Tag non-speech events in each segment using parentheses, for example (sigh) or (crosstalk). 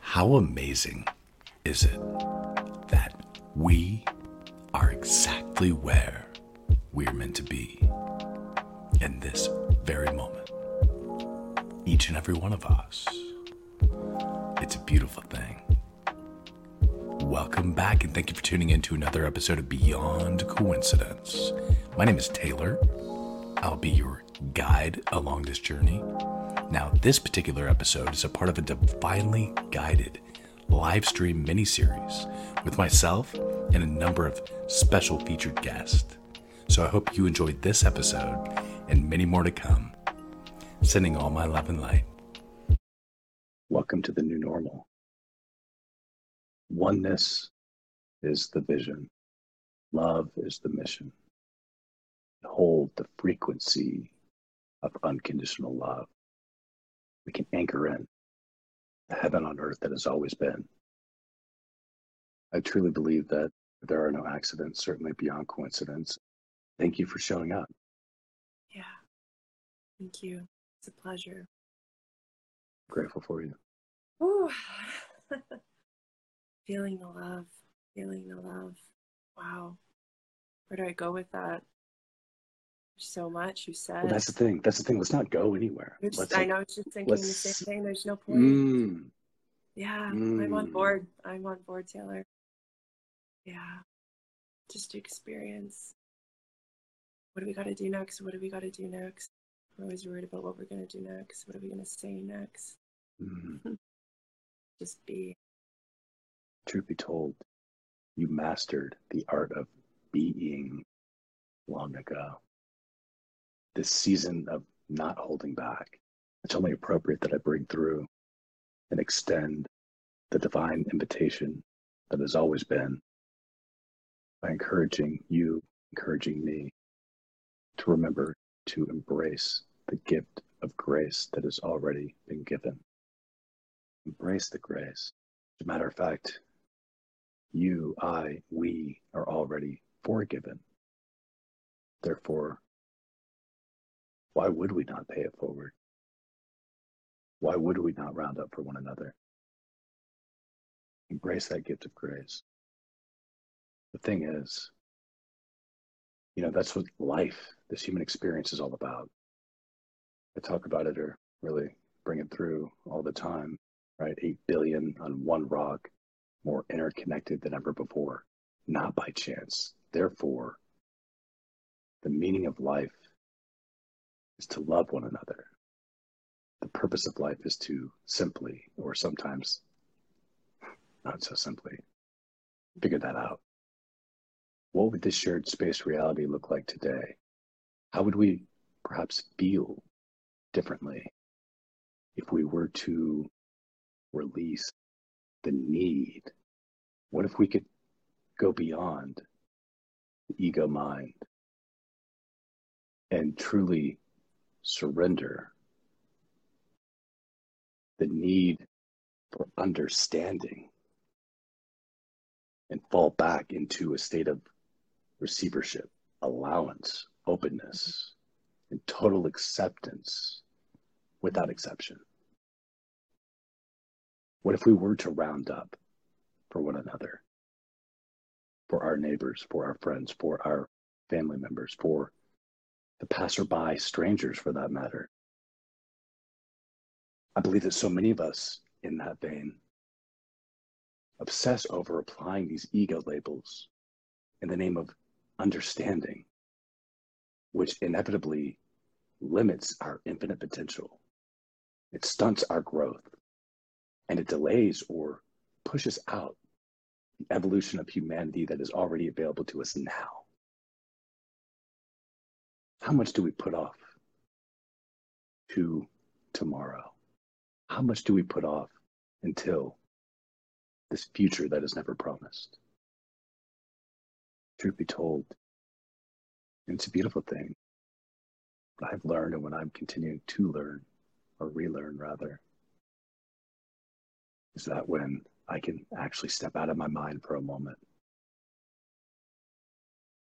How amazing is it that we are exactly where we're meant to be in this very moment? Each and every one of us. It's a beautiful thing. Welcome back, and thank you for tuning in to another episode of Beyond Coincidence. My name is Taylor. I'll be your guide along this journey. Now, this particular episode is a part of a divinely guided live stream mini series with myself and a number of special featured guests. So I hope you enjoyed this episode and many more to come. Sending all my love and light. Welcome to the new normal. Oneness is the vision, love is the mission. Hold the frequency of unconditional love. We can anchor in the heaven on earth that has always been. I truly believe that there are no accidents, certainly beyond coincidence. Thank you for showing up. Yeah. Thank you. It's a pleasure. Grateful for you. Ooh. (laughs) feeling the love. Feeling the love. Wow. Where do I go with that? So much you said. Well, that's the thing. That's the thing. Let's not go anywhere. Just, Let's I know, I was just thinking the same thing. There's no point. Mm, Yeah, I'm on Mm. board. I'm on board, Taylor. Yeah. Just experience. What do we got to do next? What do we got to do next? We're always worried about what we're going to do next. What are we going to say next? mm. (laughs) Just be. Truth be told, you mastered the art of being long ago. This season of not holding back, it's only appropriate that I bring through and extend the divine invitation that has always been by encouraging you, encouraging me to remember to embrace the gift of grace that has already been given. Embrace the grace. As a matter of fact, you, I, we are already forgiven. Therefore, why would we not pay it forward? Why would we not round up for one another? Embrace that gift of grace. The thing is, you know, that's what life, this human experience is all about. I talk about it or really bring it through all the time, right? 8 billion on one rock, more interconnected than ever before, not by chance. Therefore, the meaning of life is to love one another. The purpose of life is to simply, or sometimes not so simply, figure that out. What would this shared space reality look like today? How would we perhaps feel differently if we were to release the need? What if we could go beyond the ego mind and truly surrender the need for understanding and fall back into a state of receivership, allowance, openness, and total acceptance without exception? What if we were to round up for one another, for our neighbors, for our friends, for our family members, for the passerby, strangers for that matter? I believe that so many of us in that vein obsess over applying these ego labels in the name of understanding, which inevitably limits our infinite potential. It stunts our growth and it delays or pushes out the evolution of humanity that is already available to us now. How much do we put off to tomorrow? How much do we put off until this future that is never promised? Truth be told, it's a beautiful thing. What I've learned and what I'm continuing to learn, or relearn rather, is that when I can actually step out of my mind for a moment,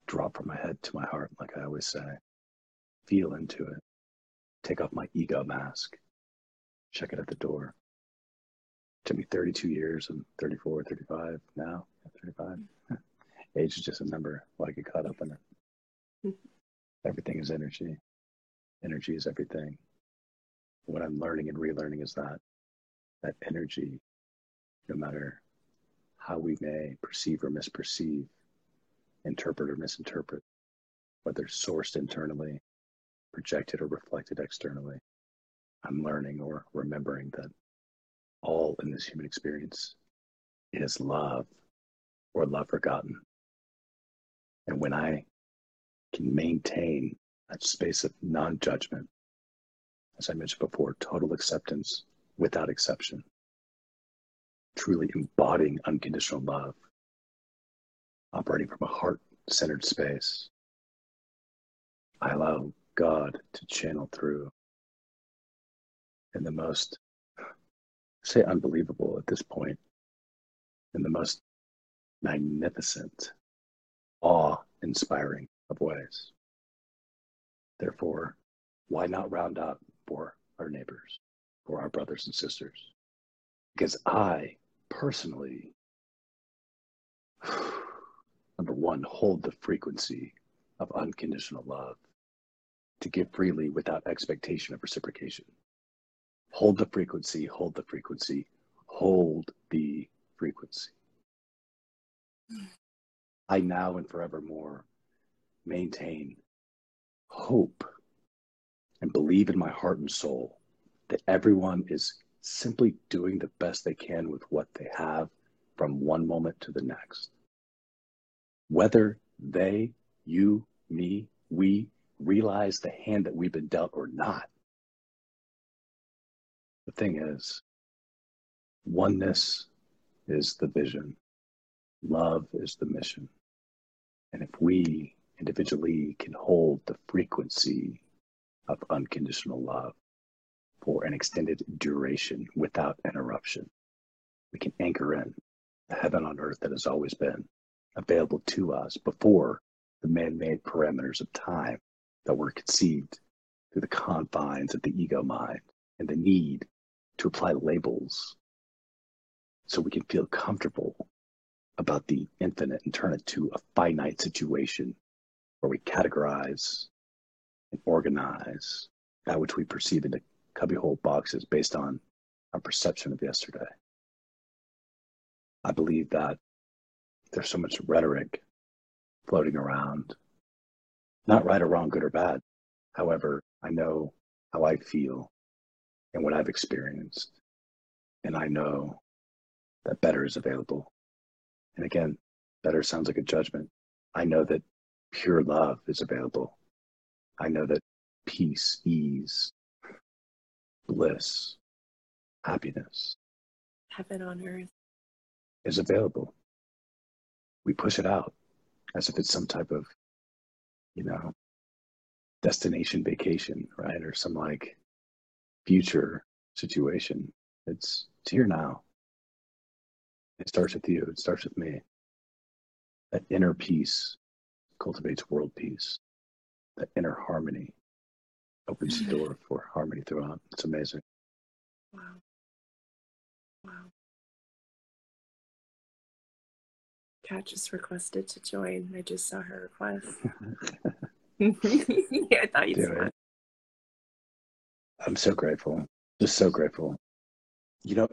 drop from my head to my heart, like I always say, feel into it, take off my ego mask, check it at the door, It took me 32 years and 34, 35 now, 35. (laughs) Age is just a number. Why get caught up in it? (laughs) everything is energy. Energy is everything. What I'm learning and relearning is that that energy, no matter how we may perceive or misperceive, interpret or misinterpret, whether sourced internally, projected or reflected externally, I'm learning or remembering that all in this human experience is love or love forgotten. And when I can maintain that space of non judgment, as I mentioned before, total acceptance without exception, truly embodying unconditional love, operating from a heart centered space, I allow God to channel through in the most say unbelievable at this point in the most magnificent, awe inspiring of ways. Therefore, why not round up for our neighbors, for our brothers and sisters? Because I personally, (sighs) number one, hold the frequency of unconditional love to give freely without expectation of reciprocation hold the frequency, hold the frequency, hold the frequency. I now and forevermore maintain hope and believe in my heart and soul that everyone is simply doing the best they can with what they have from one moment to the next. Whether they, you, me, we realize the hand that we've been dealt or not, the thing is, oneness is the vision, love is the mission. And if we individually can hold the frequency of unconditional love for an extended duration without interruption, we can anchor in the heaven on earth that has always been available to us before the man made parameters of time that were conceived through the confines of the ego mind and the need to apply labels so we can feel comfortable about the infinite and turn it to a finite situation where we categorize and organize that which we perceive into cubbyhole boxes based on our perception of yesterday. I believe that there's so much rhetoric floating around, not right or wrong, good or bad. However, I know how I feel and what I've experienced. And I know that better is available. And again, better sounds like a judgment. I know that pure love is available. I know that peace, ease, bliss, happiness, heaven on earth is available. We push it out as if it's some type of, you know, destination vacation, right? Or some like future situation. It's, it's here now. It starts with you. It starts with me. That inner peace cultivates world peace. That inner harmony opens the mm-hmm. door for harmony throughout. It's amazing. Wow. Wow. Kat just requested to join. I just saw her request. (laughs) (laughs) yeah, I thought you'd Do I'm so grateful. Just so grateful. You know,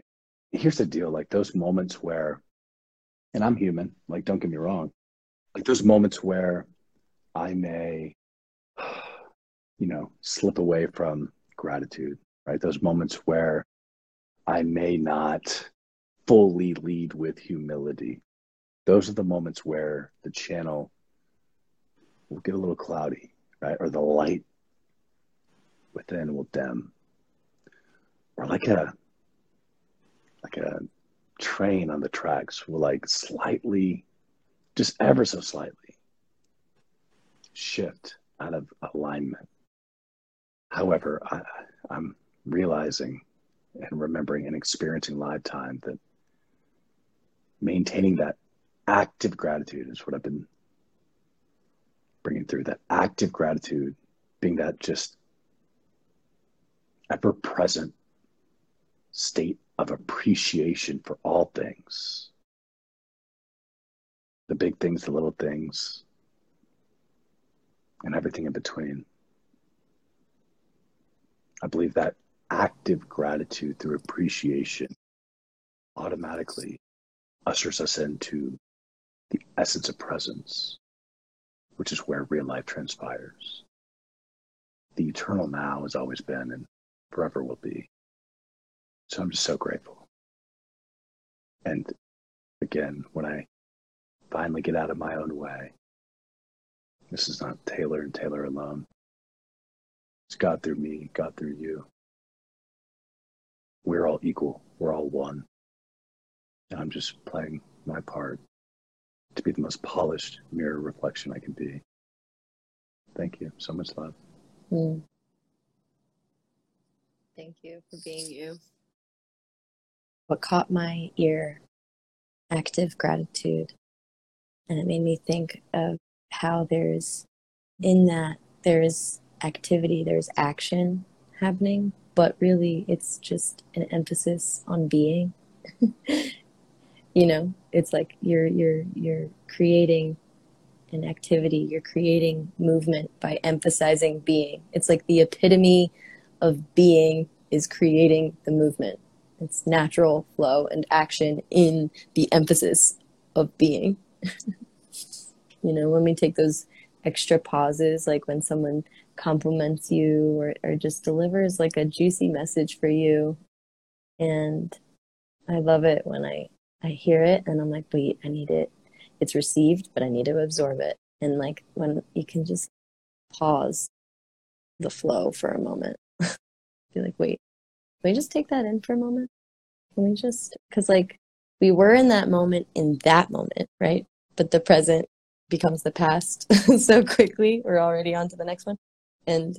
here's the deal like those moments where, and I'm human, like, don't get me wrong, like those moments where I may, (sighs) you know, slip away from gratitude, right? Those moments where I may not fully lead with humility. Those are the moments where the channel will get a little cloudy, right? Or the light within will dim. Or like a like a train on the tracks will like slightly, just ever so slightly, shift out of alignment. However, I, I'm realizing and remembering and experiencing live time that maintaining that active gratitude is what I've been bringing through. That active gratitude being that just ever present state of appreciation for all things the big things, the little things, and everything in between. I believe that active gratitude through appreciation automatically ushers us into the essence of presence, which is where real life transpires. The eternal now has always been and forever will be. So I'm just so grateful. And again, when I finally get out of my own way, this is not Taylor and Taylor alone. It's God through me, God through you. We're all equal. We're all one. And I'm just playing my part to be the most polished mirror reflection I can be. Thank you. So much love. Mm. Thank you for being you. What caught my ear active gratitude. And it made me think of how there's, in that, there's activity, there's action happening, but really it's just an emphasis on being. (laughs) you know, it's like you're you're you're creating an activity, you're creating movement by emphasizing being. It's like the epitome of being is creating the movement. It's natural flow and action in the emphasis of being. (laughs) you know, when we take those extra pauses, like when someone compliments you or, or just delivers like a juicy message for you. And I love it when I, I hear it and I'm like, wait, I need it. It's received, but I need to absorb it. And like when you can just pause the flow for a moment, (laughs) be like, wait, can we just take that in for a moment? Can we just, because like we were in that moment in that moment, right? But the present becomes the past (laughs) so quickly. We're already on to the next one and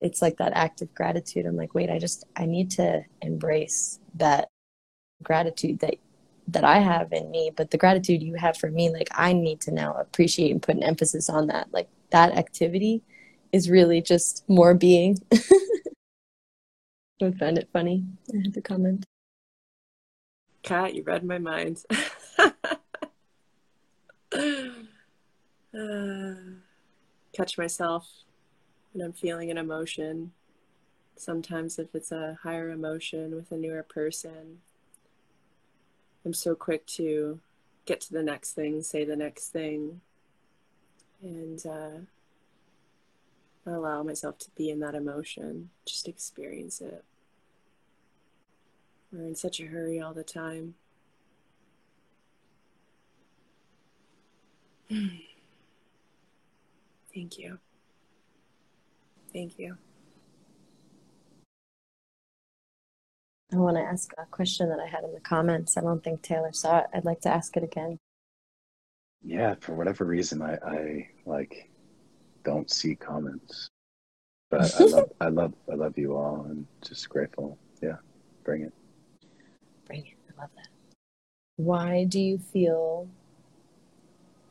it's like that act of gratitude i'm like wait i just i need to embrace that gratitude that that i have in me but the gratitude you have for me like i need to now appreciate and put an emphasis on that. Like that activity is really just more being. (laughs) I found it funny i had to comment kat you read my mind. Uh, (laughs) (sighs) catch myself when I'm feeling an emotion. Sometimes, if it's a higher emotion with a newer person, I'm so quick to get to the next thing, say the next thing, and uh, allow myself to be in that emotion, just experience it. We're in such a hurry all the time. (sighs) Thank you. Thank you. I want to ask a question that I had in the comments. I don't think Taylor saw it. I'd like to ask it again. Yeah, for whatever reason, I, I like don't see comments, but I (laughs) love, I love, I love you all, and just grateful. Yeah, bring it. Bring it. I love that. Why do you feel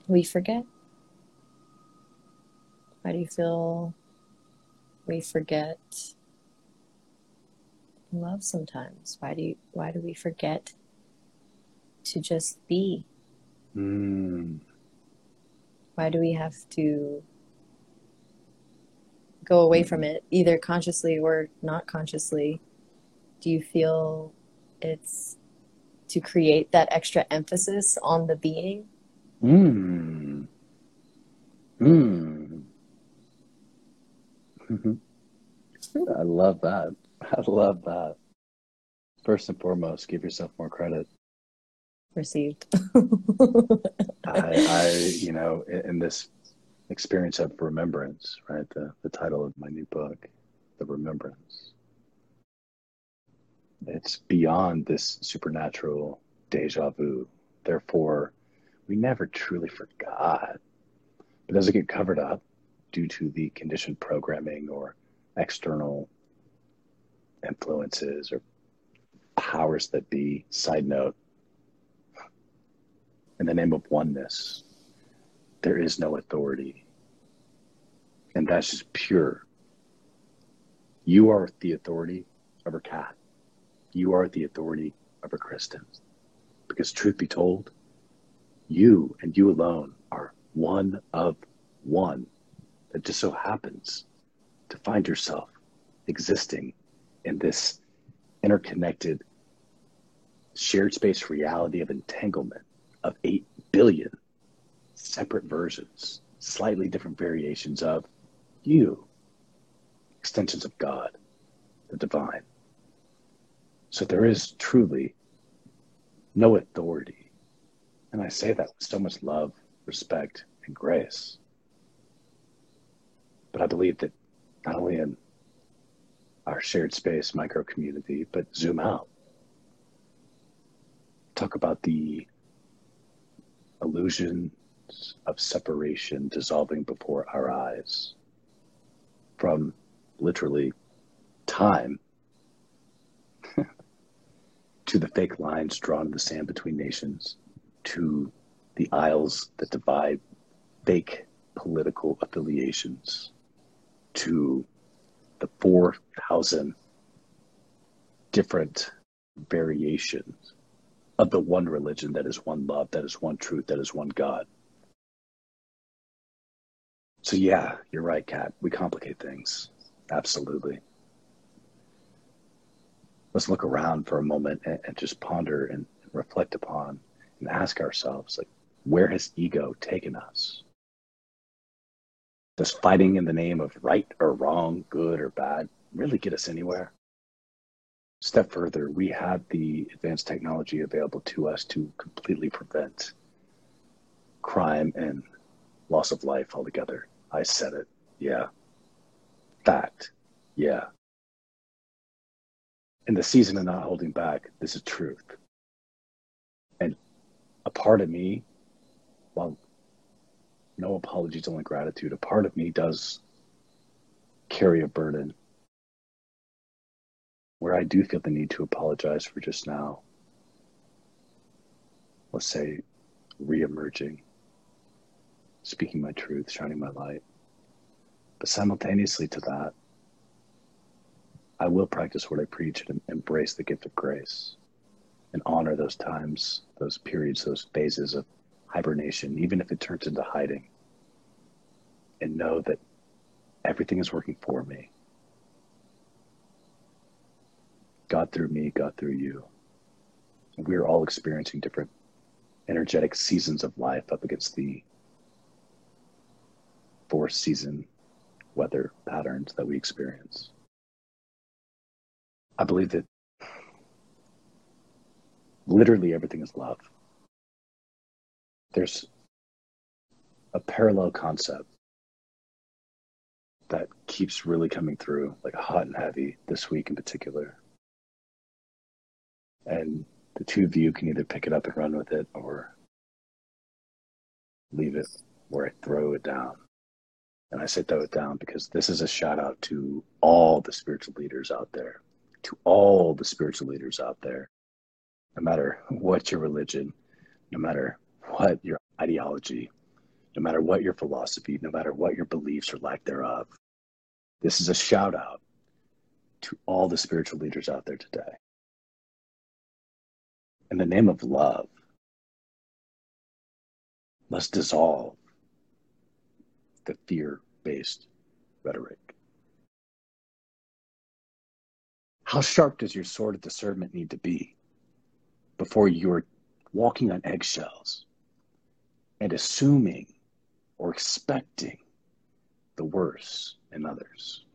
we forget? Why do you feel we forget love sometimes why do you why do we forget to just be mm. why do we have to go away from it either consciously or not consciously do you feel it's to create that extra emphasis on the being mm. Mm. Mm-hmm. I love that. (laughs) I love that. First and foremost, give yourself more credit. Received. (laughs) I, I, you know, in this experience of remembrance, right? The, the title of my new book, The Remembrance. It's beyond this supernatural deja vu. Therefore, we never truly forgot. But does it get covered up? due to the conditioned programming or external influences or powers that be. Side note, in the name of oneness, there is no authority. And that's just pure. You are the authority over Kat. You are the authority of a Kristen. Because truth be told, you and you alone are one of one that just so happens to find yourself existing in this interconnected shared space reality of entanglement of 8 billion separate versions, slightly different variations of you, extensions of God, the divine. So there is truly no authority. And I say that with so much love, respect, and grace. But I believe that not only in our shared space micro community, but zoom out. Talk about the illusions of separation dissolving before our eyes from literally time (laughs) to the fake lines drawn in the sand between nations to the aisles that divide fake political affiliations to the 4,000 different variations of the one religion that is one love, that is one truth, that is one God. So, yeah, you're right, Kat. We complicate things. Absolutely. Let's look around for a moment and, and just ponder and reflect upon and ask ourselves, like, where has ego taken us? Does fighting in the name of right or wrong, good or bad, really get us anywhere? Step further, we have the advanced technology available to us to completely prevent crime and loss of life altogether. I said it. Yeah. Fact. Yeah. In the season of not holding back, this is truth. And a part of me, while no apologies, only gratitude. A part of me does carry a burden where I do feel the need to apologize for just now, let's say, re-emerging, speaking my truth, shining my light. But simultaneously to that, I will practice what I preach and embrace the gift of grace and honor those times, those periods, those phases of hibernation, even if it turns into hiding, and know that everything is working for me. God through me, God through you. We are all experiencing different energetic seasons of life up against the four season weather patterns that we experience. I believe that literally everything is love there's a parallel concept that keeps really coming through, like hot and heavy this week in particular. And the two of you can either pick it up and run with it or leave it where I throw it down. And I say throw it down because this is a shout out to all the spiritual leaders out there, to all the spiritual leaders out there, no matter what your religion, no matter what your ideology, no matter what your philosophy, no matter what your beliefs or lack thereof. This is a shout out to all the spiritual leaders out there today. In the name of love, let's dissolve the fear based rhetoric. How sharp does your sword of discernment need to be before you're walking on eggshells and assuming or expecting the worst in others?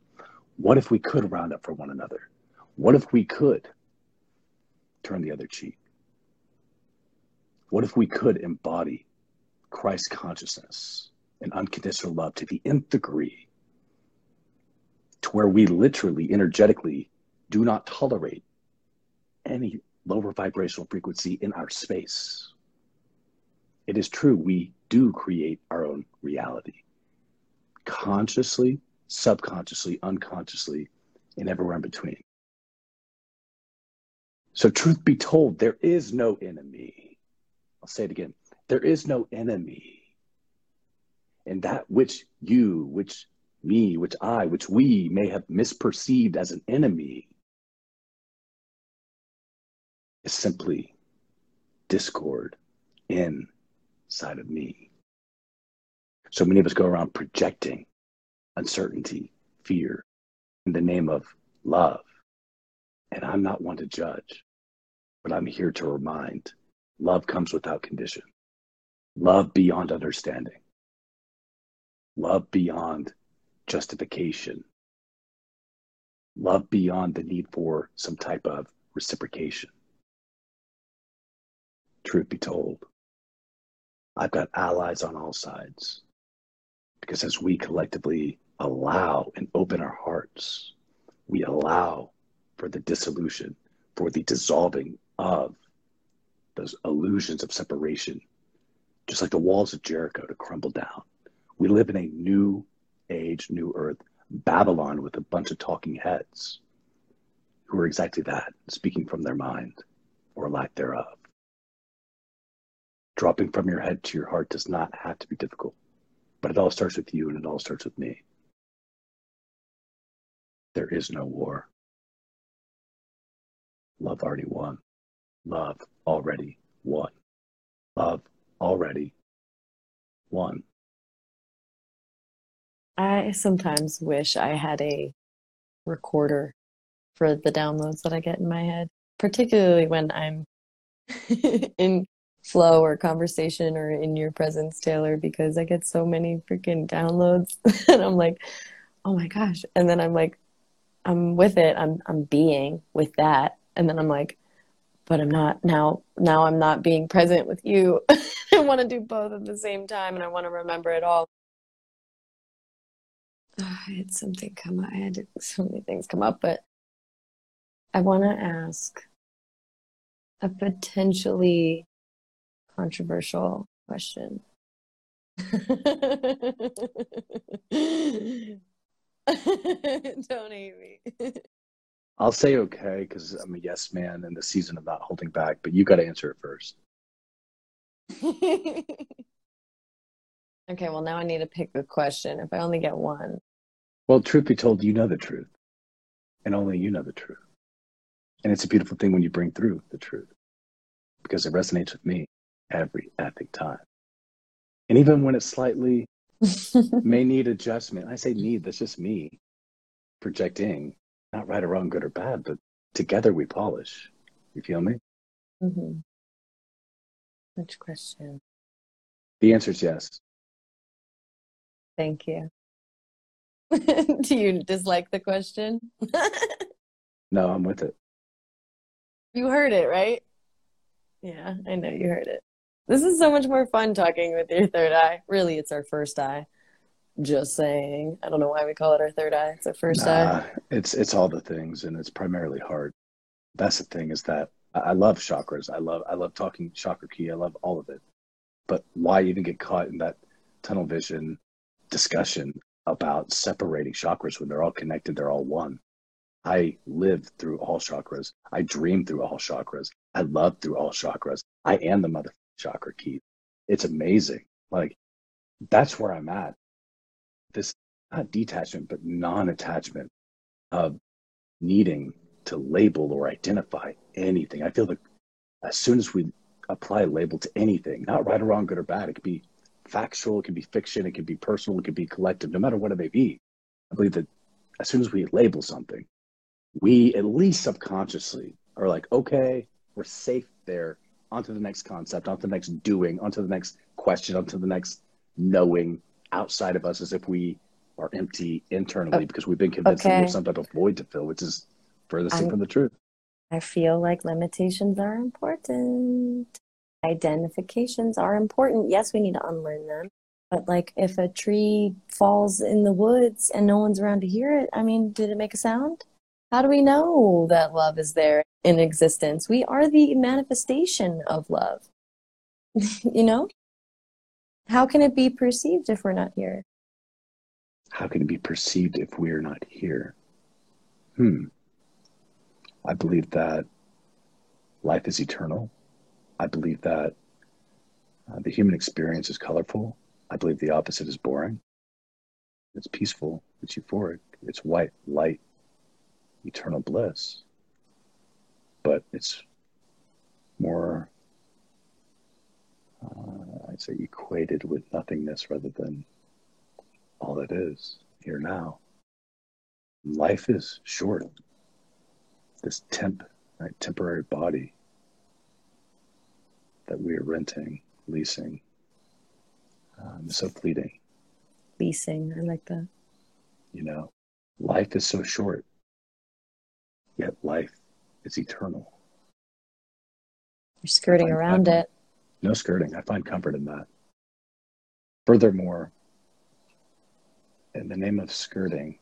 What if we could round up for one another? What if we could turn the other cheek? What if we could embody Christ consciousness and unconditional love to the nth degree, to where we literally, energetically, do not tolerate any lower vibrational frequency in our space? It is true, we do create our own reality consciously, subconsciously, unconsciously, and everywhere in between. So, truth be told, there is no enemy. I'll say it again there is no enemy. And that which you, which me, which I, which we may have misperceived as an enemy is simply discord inside of me. So many of us go around projecting uncertainty, fear in the name of love. And I'm not one to judge, but I'm here to remind love comes without condition, love beyond understanding, love beyond justification, love beyond the need for some type of reciprocation. Truth be told, I've got allies on all sides. Because as we collectively allow and open our hearts, we allow for the dissolution, for the dissolving of those illusions of separation, just like the walls of Jericho to crumble down. We live in a new age, new earth, Babylon with a bunch of talking heads who are exactly that, speaking from their mind or lack thereof. Dropping from your head to your heart does not have to be difficult, but it all starts with you and it all starts with me. There is no war. Love already won. Love already won. Love already won. I sometimes wish I had a recorder for the downloads that I get in my head, particularly when I'm (laughs) in flow or conversation or in your presence, Taylor, because I get so many freaking downloads (laughs) and I'm like, oh my gosh. And then I'm like, I'm with it. I'm I'm being with that. And then I'm like, but I'm not now now I'm not being present with you. (laughs) I want to do both at the same time and I want to remember it all. Oh, (sighs) I had something come up. I had so many things come up, but I want to ask a potentially controversial question. (laughs) Don't hate me. I'll say okay because I'm a yes man in the season of not holding back, but you got to answer it first. (laughs) okay, well, now I need to pick a question. If I only get one. Well, truth be told, you know the truth, and only you know the truth. And it's a beautiful thing when you bring through the truth because it resonates with me every epic time. And even when it slightly (laughs) may need adjustment, I say need, that's just me projecting, not right or wrong, good or bad, but together we polish. You feel me? Mm-hmm. Which question? The answer is yes. Thank you. (laughs) Do you dislike the question? (laughs) no, I'm with it. You heard it, right? Yeah, I know you heard it. This is so much more fun talking with your third eye. Really, it's our first eye. Just saying. I don't know why we call it our third eye. It's our first nah, eye. It's it's all the things, and it's primarily heart. That's the thing is that I love chakras. I love I love talking chakra key. I love all of it. But why even get caught in that tunnel vision discussion about separating chakras when they're all connected? They're all one. I live through all chakras. I dream through all chakras. I love through all chakras. I am the mother chakra key. It's amazing. Like that's where I'm at. This not detachment, but non-attachment of needing to label or identify anything. I feel that as soon as we apply a label to anything, not right or wrong, good or bad, it could be factual, it can be fiction, it can be personal, it can be collective, no matter what it may be. I believe that as soon as we label something, we at least subconsciously are like, okay, we're safe there. Onto the next concept, onto the next doing, onto the next question, onto the next knowing outside of us as if we are empty internally because we've been convinced okay. that there's some type of void to fill, which is furthest thing from the truth. I feel like limitations are important. Identifications are important. Yes, we need to unlearn them. But like if a tree falls in the woods and no one's around to hear it, I mean, did it make a sound? How do we know that love is there in existence? We are the manifestation of love. (laughs) you know? How can it be perceived if we're not here? How can it be perceived if we're not here? Hmm. I believe that life is eternal. I believe that uh, the human experience is colorful. I believe the opposite is boring. It's peaceful. It's euphoric. It's white, light, eternal bliss. But it's more, uh, I'd say, equated with nothingness rather than all that is here now. Life is short. This temp, right, temporary body that we are renting, leasing, um, so fleeting. Leasing, I like that. You know, life is so short, yet life is eternal. You're skirting around find- it. No skirting. I find comfort in that. Furthermore, in the name of skirting,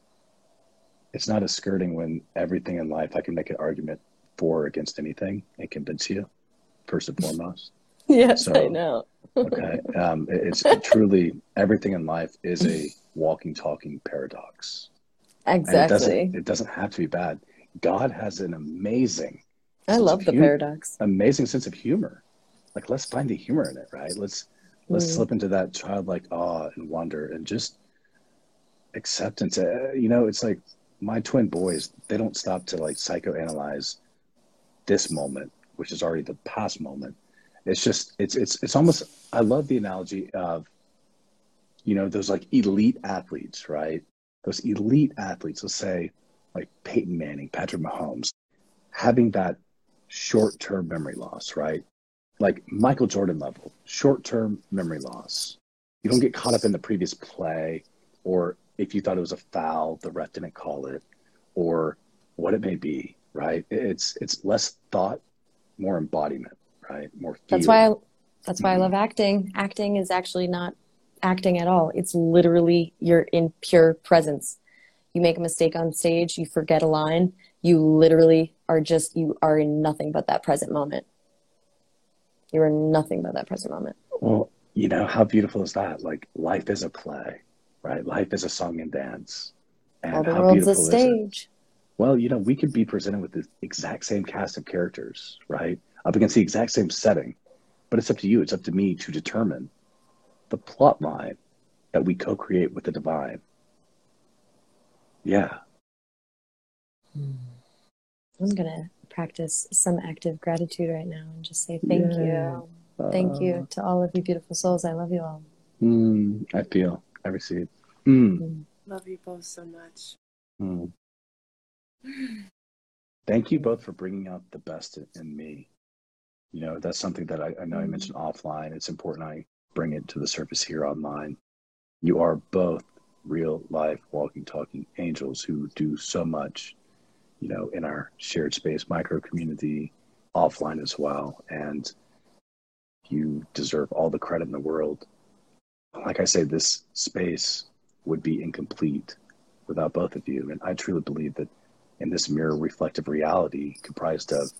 it's not a skirting when everything in life I can make an argument for or against anything and convince you, first and (laughs) foremost. Yes, So- I know. Okay. (laughs) Um, it- it's truly everything in life is a walking, talking paradox. And it Exactly. doesn't, it doesn't have to be bad. God has an amazing, I love the humor. paradox. amazing sense of humor. Like, let's find the humor in it, right? Let's let's Mm. slip into that childlike awe and wonder and just acceptance. Uh, you know, it's like my twin boys. They don't stop to like psychoanalyze this moment, which is already the past moment. It's just it's it's it's almost. I love the analogy of, you know, those like elite athletes, right? Those elite athletes. Let's say like Peyton Manning, Patrick Mahomes, having that short-term memory loss, right? Like Michael Jordan level, short-term memory loss. You don't get caught up in the previous play, or if you thought it was a foul, the ref didn't call it, or what it may be, right? It's it's less thought, more embodiment, right? More. That's why I, that's why I love acting. Acting is actually not acting at all. It's literally you're in pure presence. You make a mistake on stage, you forget a line, you literally are just you are in nothing but that present moment. You are nothing but that present moment. Well, you know, how beautiful is that? Like life is a play, right? Life is a song and dance. And all the how world's a beautiful is it? stage. Well, you know, we could be presented with the exact same cast of characters, right? Up against the exact same setting. But it's up to you, it's up to me to determine the plot line that we co create with the divine. Yeah. I'm gonna practice some active gratitude right now and just say thank Yay. you. Thank you to all of you beautiful souls. I love you all. Uh, mm, I feel, I receive. Mm, Love you both so much. mm. (sighs) Thank you both for bringing out the best in, in me. You know, that's something that I, I know I mentioned offline. It's important I bring it to the surface here online. You are both real life walking, talking angels who do so much, you know, in our shared space micro community, offline as well. And you deserve all the credit in the world. Like I say, this space would be incomplete without both of you. And I truly believe that in this mirror reflective reality comprised of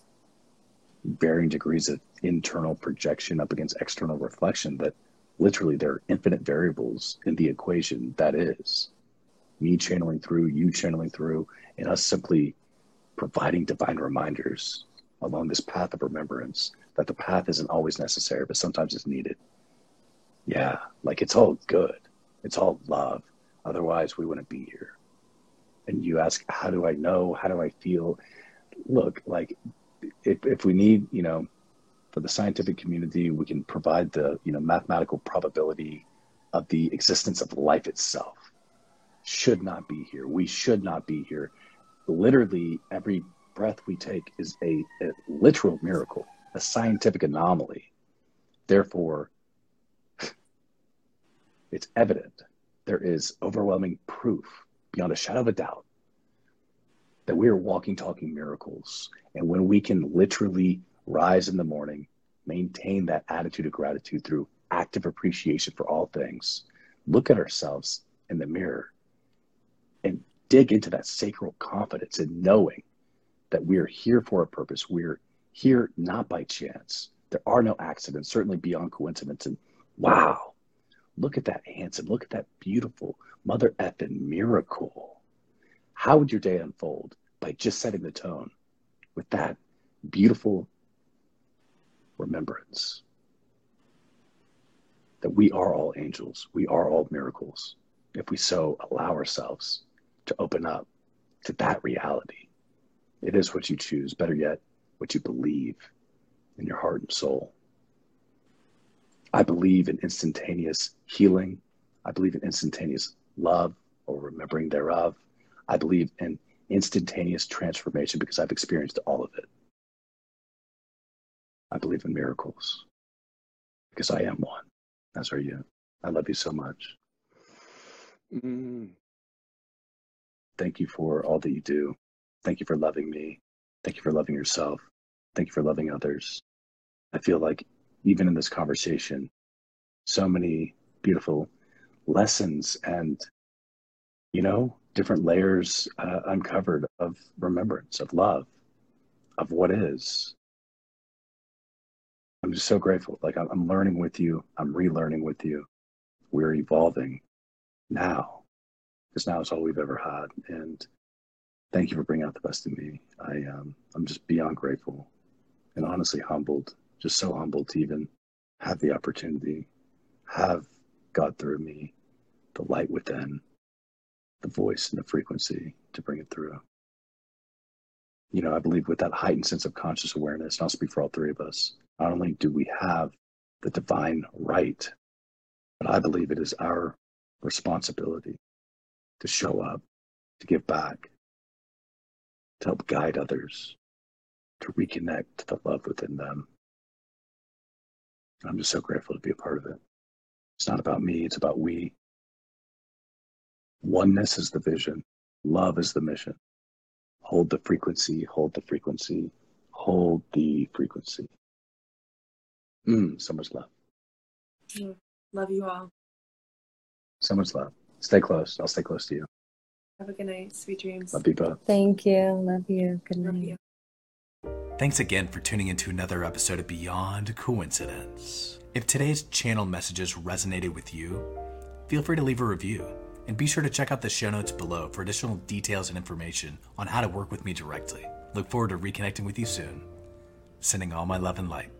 varying degrees of internal projection up against external reflection that literally there are infinite variables in the equation that is me channeling through you channeling through and us simply providing divine reminders along this path of remembrance that the path isn't always necessary but sometimes it's needed. Yeah like it's all good. It's all love. Otherwise we wouldn't be here. And you ask how do i know? How do i feel? Look like if, if we need you know for the scientific community we can provide the you know mathematical probability of the existence of life itself. Should not be here. We should not be here. Literally every breath we take is a, a literal miracle a scientific anomaly. Therefore (laughs) it's evident there is overwhelming proof beyond a shadow of a doubt that we are walking, talking miracles. And when we can literally rise in the morning, maintain that attitude of gratitude through active appreciation for all things, look at ourselves in the mirror and dig into that sacral confidence in knowing that we are here for a purpose. We're here not by chance. There are no accidents, certainly beyond coincidence. And wow, look at that handsome, look at that beautiful mother effing miracle. How would your day unfold? By just setting the tone with that beautiful remembrance that we are all angels, we are all miracles, if we so allow ourselves to open up to that reality. It is what you choose, better yet, what you believe. in your heart and soul. I believe in instantaneous healing. I believe in instantaneous love or remembering thereof. I believe in instantaneous transformation because I've experienced all of it. I believe in miracles because I am one, as are you. I love you so much. Mm. Thank you for all that you do. Thank you for loving me. Thank you for loving yourself. Thank you for loving others. I feel like even in this conversation, so many beautiful lessons and, you know, different layers uh, uncovered of remembrance, of love, of what is. I'm just so grateful. Like I'm, learning with you, I'm relearning with you. We're evolving now because now it's all we've ever had. And thank you for bringing out the best in me. I, um, I'm just beyond grateful and honestly humbled, just so humbled to even have the opportunity, have God through me, the light within, the voice and the frequency to bring it through. You know, I believe with that heightened sense of conscious awareness, and I'll speak for all three of us, not only do we have the divine right, but I believe it is our responsibility to show up, to give back, to help guide others, to reconnect to the love within them. I'm just so grateful to be a part of it. It's not about me, it's about we. Oneness is the vision, love is the mission. Hold the frequency, hold the frequency, hold the frequency. Mm, so much love. Love you all. So much love. Stay close. I'll stay close to you. Have a good night. Sweet dreams. Love you both. Thank you. Love you. Good Love night. you. Thanks again for tuning into another episode of Beyond Coincidence. If today's channel messages resonated with you, feel free to leave a review. And be sure to check out the show notes below for additional details and information on how to work with me directly. Look forward to reconnecting with you soon. Sending all my love and light.